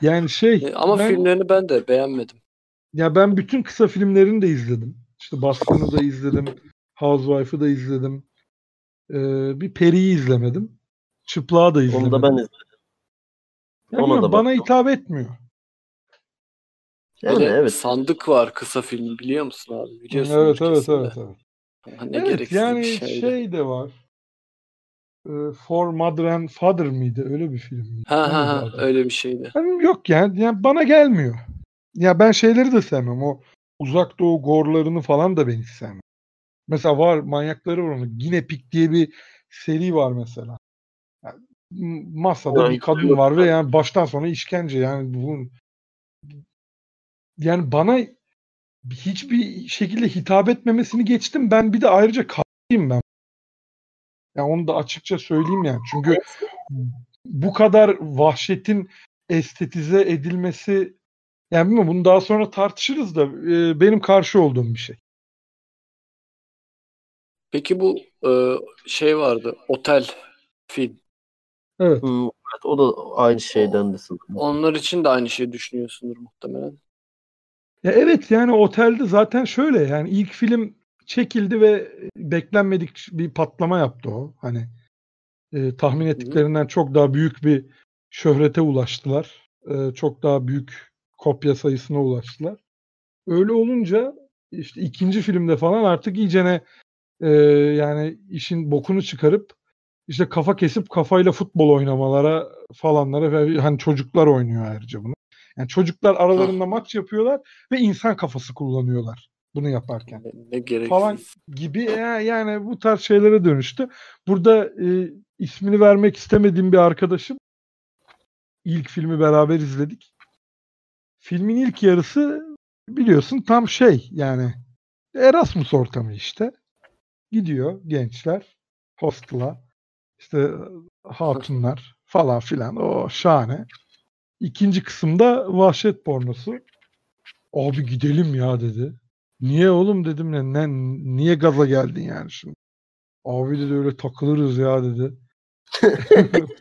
Yani şey E, Ama ben, filmlerini ben de beğenmedim. ya ben bütün kısa filmlerini de izledim. İşte Baskın'ı da izledim. Housewife'ı da izledim. Ee, bir Peri'yi izlemedim. Çıplağı da izlemedim. Onu da ben izledim. Ya ona da bana baktım. hitap etmiyor. Yani evet. Sandık var kısa film biliyor musun abi? Biliyorsun evet evet evet evet. Ne Evet gereksiz yani bir şeydi. şey de var. Ee, For Mother and Father mıydı? Öyle bir film miydi? Ha ha ha öyle bir şeydi. Yani yok yani, yani bana gelmiyor. Ya ben şeyleri de sevmem. O uzak doğu gorlarını falan da ben hiç sevmem. Mesela var manyakları var onun. Ginepik diye bir seri var mesela. Masada bir kadın var ve yani baştan sona işkence yani bu yani bana hiçbir şekilde hitap etmemesini geçtim. Ben bir de ayrıca karşıyım ben. Yani onu da açıkça söyleyeyim yani. Çünkü bu kadar vahşetin estetize edilmesi yani bilmiyorum bunu daha sonra tartışırız da e, benim karşı olduğum bir şey. Peki bu e, şey vardı. Otel film. Evet. O da aynı şeyden de sanırım. Onlar için de aynı şeyi düşünüyorsundur muhtemelen. Ya evet yani otelde zaten şöyle yani ilk film çekildi ve beklenmedik bir patlama yaptı o. Hani e, tahmin ettiklerinden çok daha büyük bir şöhrete ulaştılar. E, çok daha büyük kopya sayısına ulaştılar. Öyle olunca işte ikinci filmde falan artık iyicene e, yani işin bokunu çıkarıp işte kafa kesip kafayla futbol oynamalara falanlara ve hani çocuklar oynuyor ayrıca bunu. Yani çocuklar aralarında maç yapıyorlar ve insan kafası kullanıyorlar bunu yaparken Ne, ne gereksiz. falan gibi ya- yani bu tarz şeylere dönüştü. Burada e, ismini vermek istemediğim bir arkadaşım ilk filmi beraber izledik. Filmin ilk yarısı biliyorsun tam şey yani Erasmus ortamı işte. Gidiyor gençler hostela işte hatunlar falan filan. O şahane. İkinci kısımda vahşet pornosu. Abi gidelim ya dedi. Niye oğlum dedim ne, ne niye gaza geldin yani şimdi? Abi dedi öyle takılırız ya dedi. *laughs*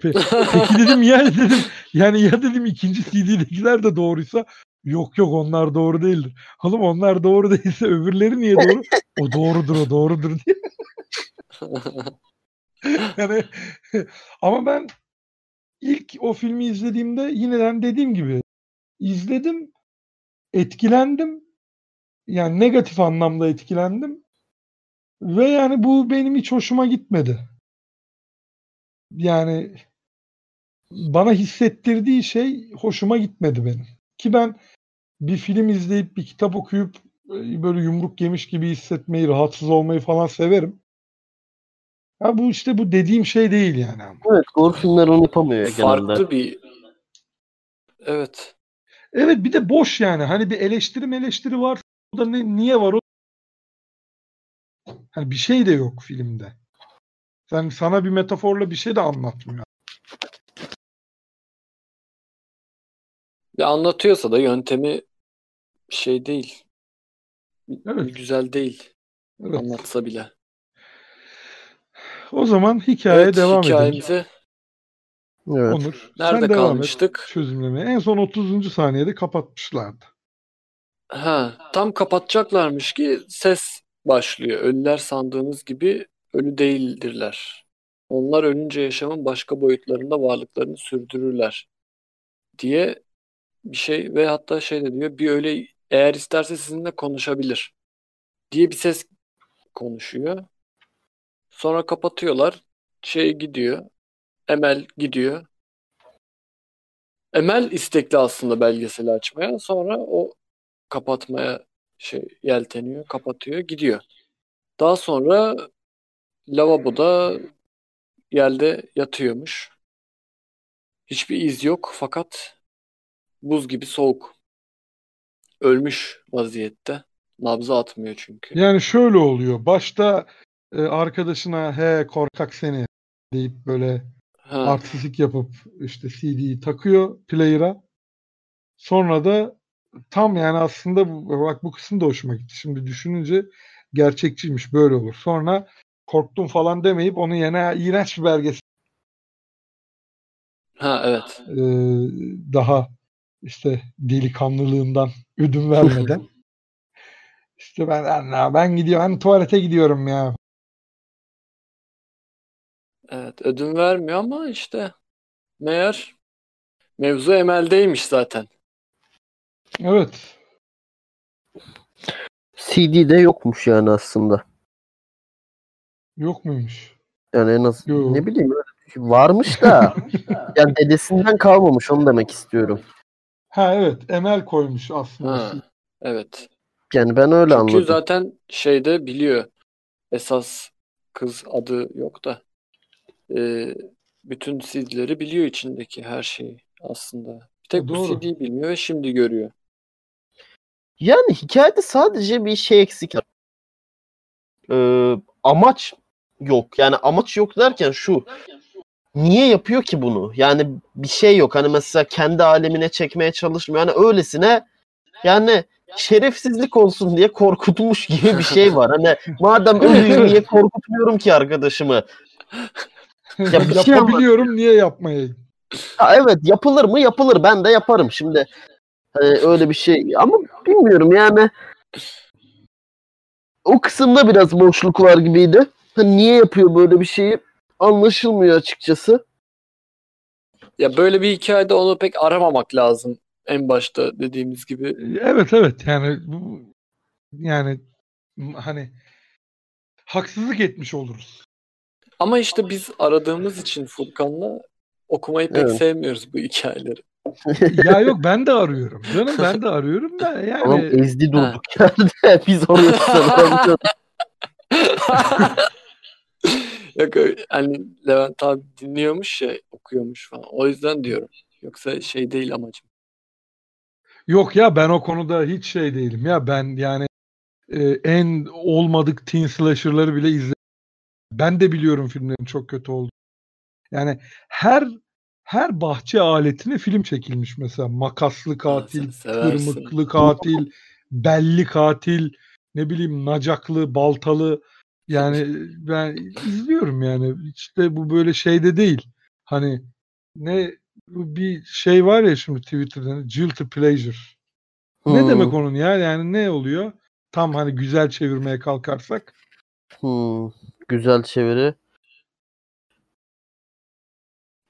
Pe- Peki dedim yani dedim yani ya dedim ikinci CD'dekiler de doğruysa yok yok onlar doğru değildir. Oğlum onlar doğru değilse öbürleri niye doğru? O doğrudur o doğrudur diye. *laughs* *laughs* Yani *laughs* ama ben ilk o filmi izlediğimde yineden dediğim gibi izledim, etkilendim. Yani negatif anlamda etkilendim. Ve yani bu benim hiç hoşuma gitmedi. Yani bana hissettirdiği şey hoşuma gitmedi benim. Ki ben bir film izleyip bir kitap okuyup e, böyle yumruk yemiş gibi hissetmeyi, rahatsız olmayı falan severim. Ha bu işte bu dediğim şey değil yani. Evet gore filmler onu yapamıyor ya genelde. Farklı bir Evet. Evet bir de boş yani. Hani bir eleştiri eleştiri var. O da ne, niye var o? Hani bir şey de yok filmde. Sen sana bir metaforla bir şey de anlatmıyor. Ya anlatıyorsa da yöntemi şey değil. Evet. Güzel değil. Evet. Anlatsa bile. O zaman hikayeye Evet, devam edelim. hikayemize Evet. Onur. nerede sen kalmıştık? et çözümlemeye. En son 30. saniyede kapatmışlardı. Ha, tam kapatacaklarmış ki ses başlıyor. Ölüler sandığınız gibi ölü değildirler. Onlar ölünce yaşamın başka boyutlarında varlıklarını sürdürürler diye bir şey ve hatta şey de diyor bir öyle eğer isterse sizinle konuşabilir diye bir ses konuşuyor. Sonra kapatıyorlar. Şey gidiyor. Emel gidiyor. Emel istekli aslında belgeseli açmaya. Sonra o kapatmaya şey yelteniyor, kapatıyor, gidiyor. Daha sonra lavaboda yerde yatıyormuş. Hiçbir iz yok fakat buz gibi soğuk. Ölmüş vaziyette. Nabzı atmıyor çünkü. Yani şöyle oluyor. Başta e, arkadaşına he korkak seni deyip böyle Ha, artistik yapıp işte CD'yi takıyor player'a. Sonra da tam yani aslında bu- bak bu kısım da hoşuma gitti. Şimdi düşününce gerçekçiymiş böyle olur. Sonra korktum falan demeyip onun yerine iğrenç bir belgesel ha evet. e, daha işte delikanlılığından ödün vermeden *laughs* işte ben, ben gidiyorum ben tuvalete gidiyorum ya. Evet, ödün vermiyor ama işte meğer mevzu Emel'deymiş zaten. Evet. CD'de yokmuş yani aslında. Yok muymuş? Yani en az Yo. ne bileyim varmış da *laughs* yani dedesinden kalmamış onu demek istiyorum. Ha evet Emel koymuş aslında. Ha, evet. Yani ben öyle Çünkü anladım. zaten şeyde biliyor. Esas kız adı yok da e, bütün CD'leri biliyor içindeki her şeyi aslında. Bir tek bu Doğru. CD'yi bilmiyor ve şimdi görüyor. Yani hikayede sadece bir şey eksik. Ee, amaç yok. Yani amaç yok derken şu. Niye yapıyor ki bunu? Yani bir şey yok. Hani mesela kendi alemine çekmeye çalışmıyor. Yani öylesine yani şerefsizlik olsun diye korkutmuş gibi bir şey var. Hani madem ölüyüm *laughs* niye korkutmuyorum ki arkadaşımı? *laughs* Ya bir şey Yapabiliyorum niye yapmayayım? Ha, evet yapılır mı? Yapılır. Ben de yaparım. Şimdi hani öyle bir şey ama bilmiyorum yani o kısımda biraz boşluk var gibiydi. Hani niye yapıyor böyle bir şeyi anlaşılmıyor açıkçası. Ya böyle bir hikayede onu pek aramamak lazım. En başta dediğimiz gibi. Evet evet yani bu yani hani haksızlık etmiş oluruz. Ama işte biz aradığımız için Furkan'la okumayı pek Evet. sevmiyoruz bu hikayeleri. ya yok ben de arıyorum. Canım ben de arıyorum da *laughs* yani ezdi durduk yerde. *laughs* Biz oraya sanırım. *laughs* Yok hani Levent abi dinliyormuş ya okuyormuş falan. O yüzden diyorum. Yoksa şey değil amacım. yok ya ben o konuda hiç şey değilim. Ya ben yani e, en olmadık teen slasher'ları bile izledim. Ben de biliyorum filmlerin çok kötü olduğunu. Yani her her bahçe aletine film çekilmiş mesela. Makaslı katil, tırmıklı katil, belli katil, ne bileyim nacaklı, baltalı. Yani ben izliyorum yani. İşte bu böyle şeyde değil. Hani ne bir şey var ya şimdi Twitter'da guilty pleasure. Ne Hmm, demek onun ya? Yani ne oluyor? Tam hani güzel çevirmeye kalkarsak. hmm, güzel çeviri.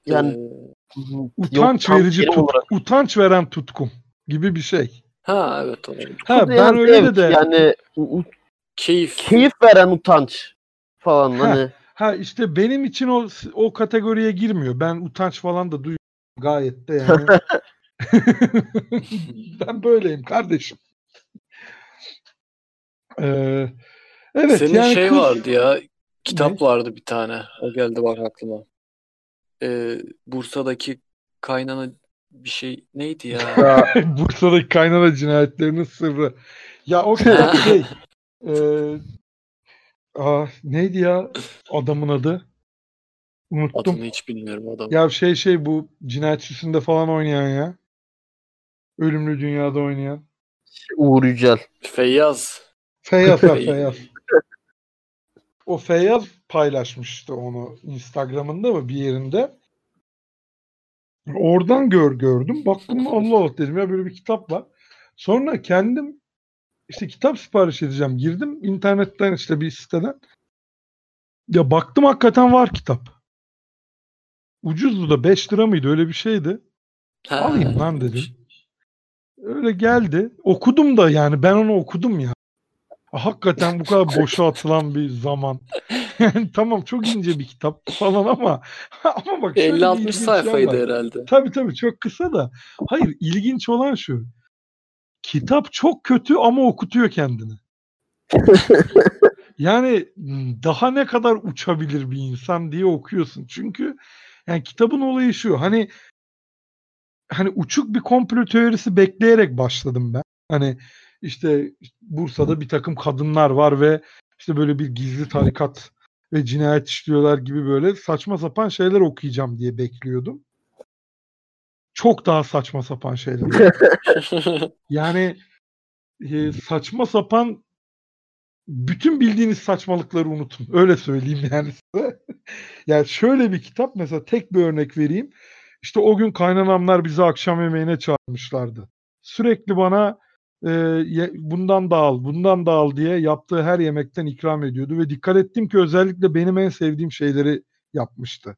Yani Ee, yok, Utanç tam verici tut, olarak utanç veren tutkum gibi bir şey. ha evet olabilir. Ha ben yani öyle zevk, de yani u- Keyif. keyif veren utanç falan Heh. hani. ha işte benim için o o kategoriye girmiyor. Ben utanç falan da duyuyorum gayet de yani. *laughs* *laughs* ben böyleyim kardeşim. Ee, evet Senin yani şey kız- vardı ya. Kitap Ne? vardı bir tane. O geldi bak aklıma. Ee, Bursa'daki kaynana bir şey neydi ya? Ya, *laughs* Bursa'daki kaynana cinayetlerinin sırrı. Ya o kitap *laughs* şey e, aa, neydi ya adamın adı? Unuttum. Adını hiç bilmiyorum adam. Ya şey şey bu cinayet süsünde falan oynayan ya. Ölümlü Dünya'da oynayan. Uğur Yücel. Feyyaz. Feyyaz ha Fey- Feyyaz. O Feyyaz paylaşmıştı onu Instagram'ında mı bir yerinde. Oradan gör gördüm. Baktım Allah Allah dedim ya böyle bir kitap var. Sonra kendim işte kitap sipariş edeceğim. Girdim internetten işte bir siteden. Ya baktım hakikaten var kitap. Ucuzdu da 5 lira mıydı öyle bir şeydi. Ha, Alayım lan dedim. Öyle geldi. Okudum da yani ben onu okudum ya. Hakikaten bu kadar boşa atılan bir zaman. Yani *laughs* tamam çok ince bir kitap falan ama *laughs* ama bak şöyle bir 50-60 ilginç yan sayfaydı var. herhalde. Tabii tabii çok kısa da. Hayır ilginç olan şu. Kitap çok kötü ama okutuyor kendini. *laughs* Yani daha ne kadar uçabilir bir insan diye okuyorsun. Çünkü yani kitabın olayı şu. Hani hani uçuk bir komplo teorisi bekleyerek başladım ben. Hani işte Bursa'da bir takım kadınlar var ve işte böyle bir gizli tarikat ve cinayet işliyorlar gibi böyle saçma sapan şeyler okuyacağım diye bekliyordum. Çok daha saçma sapan şeyler. *laughs* Yani e, saçma sapan bütün bildiğiniz saçmalıkları unutun. Öyle söyleyeyim yani size. *laughs* yani şöyle bir kitap mesela tek bir örnek vereyim. İşte o gün kaynanamlar bizi akşam yemeğine çağırmışlardı. Sürekli bana e, ye- bundan da al, bundan da al diye yaptığı her yemekten ikram ediyordu ve dikkat ettim ki özellikle benim en sevdiğim şeyleri yapmıştı.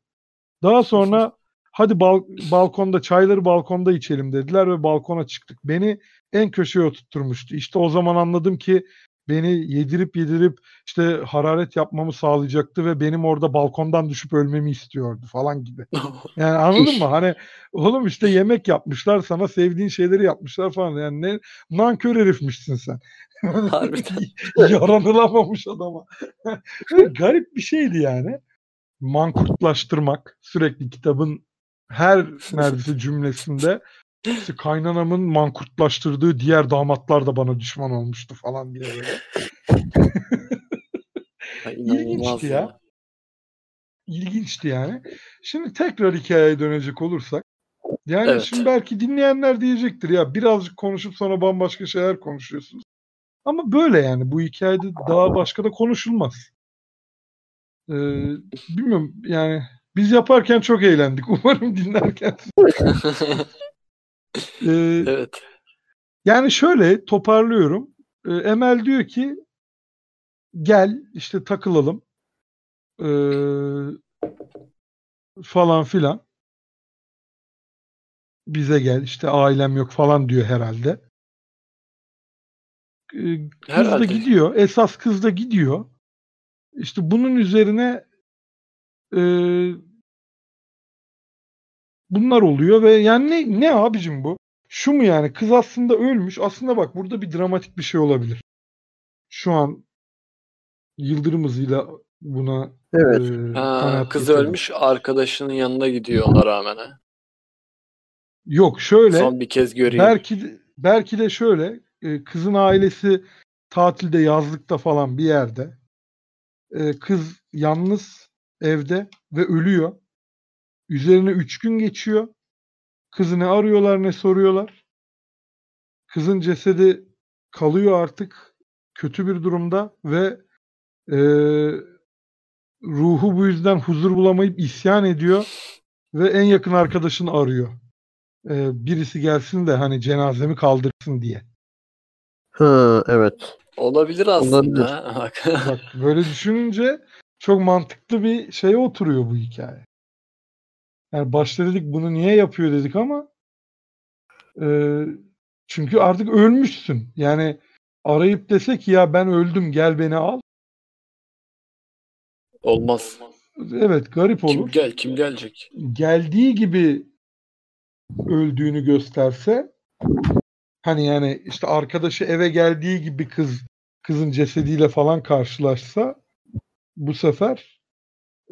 Daha sonra hadi bal- balkonda çayları balkonda içelim dediler ve balkona çıktık. Beni en köşeye oturtturmuştu. İşte o zaman anladım ki beni yedirip yedirip işte hararet yapmamı sağlayacaktı ve benim orada balkondan düşüp ölmemi istiyordu falan gibi. *laughs* Yani anladın mı? Hani oğlum işte yemek yapmışlar sana sevdiğin şeyleri yapmışlar falan. Yani ne nankör herifmişsin sen. *laughs* Harbiden. *laughs* Yaranılamamış adama. Garip bir şeydi yani. Mankurtlaştırmak sürekli kitabın her neredeyse cümlesinde işte kaynanamın mankurtlaştırdığı diğer damatlar da bana düşman olmuştu falan diye böyle. *laughs* İlginçti ya. ya. İlginçti yani. Şimdi tekrar hikayeye dönecek olursak. Yani Evet. şimdi belki dinleyenler diyecektir ya birazcık konuşup sonra bambaşka şeyler konuşuyorsunuz. Ama böyle yani bu hikayede daha başka da konuşulmaz. Ee, bilmiyorum yani biz yaparken çok eğlendik. *laughs* Umarım dinlerken. *laughs* Ee, Evet. yani şöyle toparlıyorum. Ee, Emel diyor ki gel işte takılalım. Ee, falan filan. Bize gel işte ailem yok falan diyor herhalde. Ee, kız da Herhalde. gidiyor. Esas kız da gidiyor. İşte bunun üzerine e, bunlar oluyor ve yani ne, ne abicim bu? Şu mu yani? Kız aslında ölmüş. Aslında bak burada bir dramatik bir şey olabilir. Şu an yıldırım hızıyla buna Evet. e, Ha, kız getirdim. ölmüş arkadaşının yanına gidiyor ona rağmen. Yok şöyle Son bir kez göreyim. belki de, belki de şöyle e, kızın ailesi tatilde yazlıkta falan bir yerde. E, kız yalnız evde ve ölüyor. Üzerine 3 gün geçiyor. Kızı ne arıyorlar ne soruyorlar. Kızın cesedi kalıyor artık kötü bir durumda ve e, ruhu bu yüzden huzur bulamayıp isyan ediyor ve en yakın arkadaşını arıyor. E, birisi gelsin de hani cenazemi kaldırsın diye. Ha evet. Olabilir aslında. *laughs* Olabilir. Bak böyle düşününce çok mantıklı bir şeye oturuyor bu hikaye. Yani başta dedik bunu niye yapıyor dedik ama e, çünkü artık ölmüşsün. Yani arayıp dese ki ya ben öldüm gel beni al. Olmaz. Evet garip Kim olur. gel kim gelecek? Geldiği gibi öldüğünü gösterse hani yani işte arkadaşı eve geldiği gibi kız kızın cesediyle falan karşılaşsa bu sefer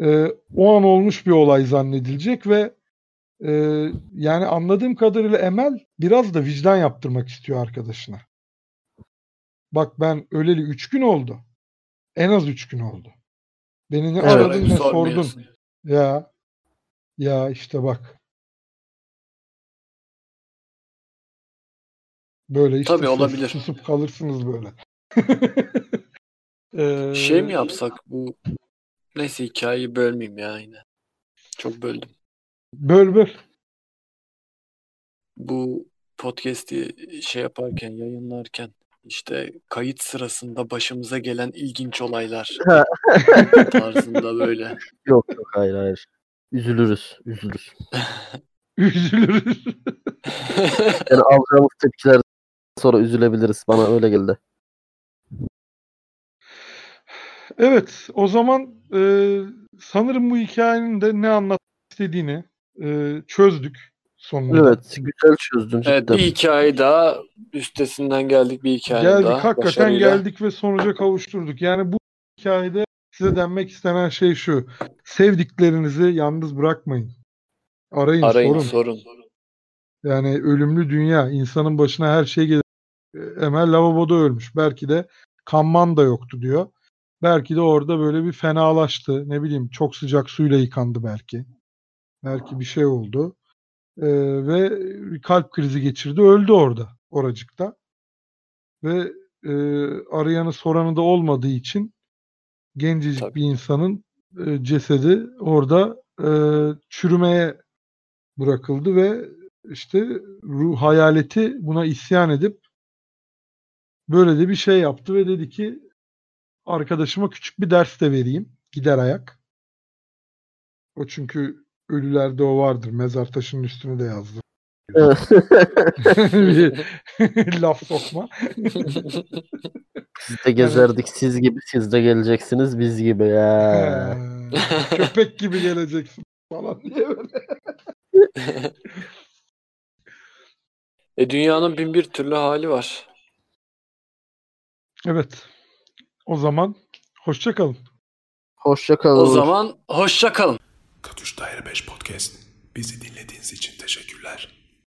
e, o an olmuş bir olay zannedilecek ve e, yani anladığım kadarıyla Emel biraz da vicdan yaptırmak istiyor arkadaşına. Bak ben öleli 3 gün oldu. En az 3 gün oldu. Beni ne Evet. aradın ne sordun. Ya ya işte bak. Böyle işte Tabii olabilir. susup kalırsınız böyle. Ee, *laughs* Şey mi yapsak bu neyse hikayeyi bölmeyeyim ya yine. Çok böldüm. Böl böl. Bu podcast'i şey yaparken, yayınlarken işte kayıt sırasında başımıza gelen ilginç olaylar *laughs* *laughs* tarzında böyle. Yok yok hayır hayır. Üzülürüz. Üzülürüz. *laughs* Üzülürüz. Yani alacağımız tepkiler sonra üzülebiliriz. Bana öyle geldi. Evet, o zaman e, sanırım bu hikayenin de ne anlatmak istediğini e, çözdük sonunda. Evet. Güzel çözdün cidden. Evet bir hikaye daha üstesinden geldik bir hikaye geldik, daha. hakikaten başarıyla. geldik ve sonuca kavuşturduk. Yani bu hikayede size denmek istenen şey şu. Sevdiklerinizi yalnız bırakmayın. Arayın, Arayın sorun. sorun. Yani ölümlü dünya. insanın başına her şey gelir. Emel lavaboda ölmüş. Belki de kanman da yoktu diyor. Belki de orada böyle bir fenalaştı. Ne bileyim çok sıcak suyla yıkandı belki. Belki bir şey oldu. Ee, ve kalp krizi geçirdi. Öldü orada oracıkta. Ve e, arayanı soranı da olmadığı için gencecik Tabii. bir insanın e, cesedi orada e, çürümeye bırakıldı ve işte ruh hayaleti buna isyan edip böyle de bir şey yaptı ve dedi ki arkadaşıma küçük bir ders de vereyim. Gider ayak. O çünkü ölülerde o vardır. Mezar taşının üstüne de yazdı. *laughs* Laf sokma. Biz de gezerdik siz gibi siz de geleceksiniz biz gibi ya. Köpek gibi geleceksin falan diye böyle. E dünyanın bin bir türlü hali var. Evet. O zaman hoşça kalın. Hoşça kalın. O zaman hoşça kalın. Katüş Daire 5 Podcast. Bizi dinlediğiniz için teşekkürler.